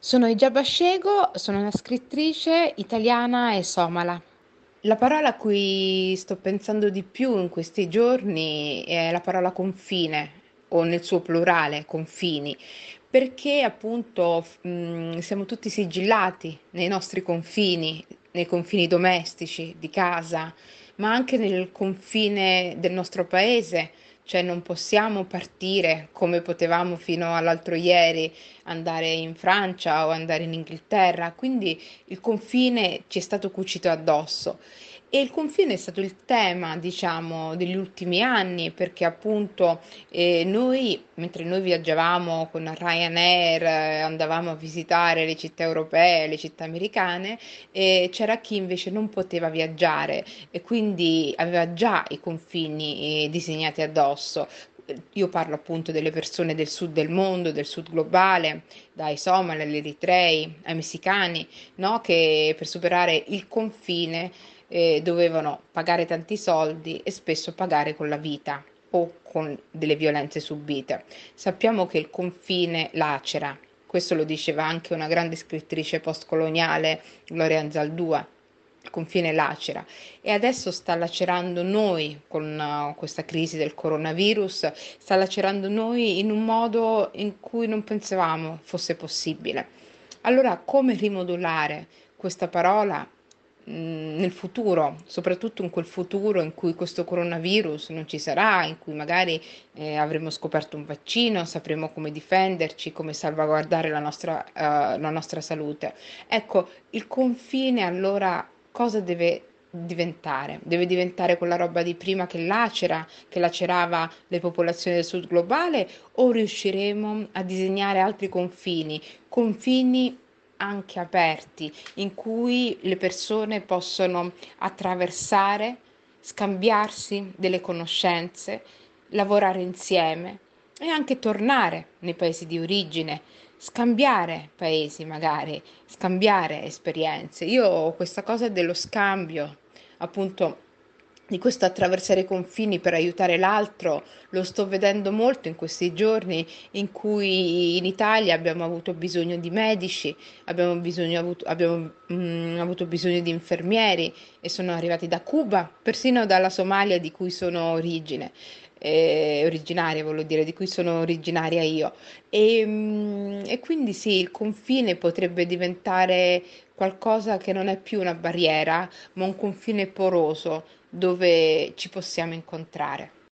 Sono Hijab Shego, sono una scrittrice italiana e somala. La parola a cui sto pensando di più in questi giorni è la parola confine, o nel suo plurale, confini, perché appunto mh, siamo tutti sigillati nei nostri confini, nei confini domestici, di casa, ma anche nel confine del nostro paese cioè non possiamo partire come potevamo fino all'altro ieri, andare in Francia o andare in Inghilterra, quindi il confine ci è stato cucito addosso e il confine è stato il tema, diciamo, degli ultimi anni, perché appunto eh, noi, mentre noi viaggiavamo con Ryanair, eh, andavamo a visitare le città europee, le città americane, eh, c'era chi invece non poteva viaggiare e quindi aveva già i confini eh, disegnati addosso io parlo appunto delle persone del sud del mondo, del sud globale, dai somali agli eritrei, ai messicani, no? che per superare il confine eh, dovevano pagare tanti soldi e spesso pagare con la vita o con delle violenze subite. Sappiamo che il confine lacera, questo lo diceva anche una grande scrittrice postcoloniale, Gloria Anzaldúa, il confine lacera e adesso sta lacerando noi con uh, questa crisi del coronavirus, sta lacerando noi in un modo in cui non pensavamo fosse possibile. Allora, come rimodulare questa parola nel futuro, soprattutto in quel futuro in cui questo coronavirus non ci sarà, in cui magari eh, avremo scoperto un vaccino, sapremo come difenderci, come salvaguardare la nostra, uh, la nostra salute. Ecco, il confine allora cosa deve diventare? Deve diventare quella roba di prima che lacera, che lacerava le popolazioni del sud globale o riusciremo a disegnare altri confini, confini anche aperti in cui le persone possono attraversare, scambiarsi delle conoscenze, lavorare insieme e anche tornare nei paesi di origine, scambiare paesi magari, scambiare esperienze. Io questa cosa dello scambio, appunto di questo attraversare i confini per aiutare l'altro lo sto vedendo molto in questi giorni in cui in Italia abbiamo avuto bisogno di medici, abbiamo, bisogno, avuto, abbiamo mm, avuto bisogno di infermieri e sono arrivati da Cuba, persino dalla Somalia di cui sono origine. Eh, originaria, voglio dire, di cui sono originaria io. E, mm, e quindi sì, il confine potrebbe diventare qualcosa che non è più una barriera, ma un confine poroso dove ci possiamo incontrare.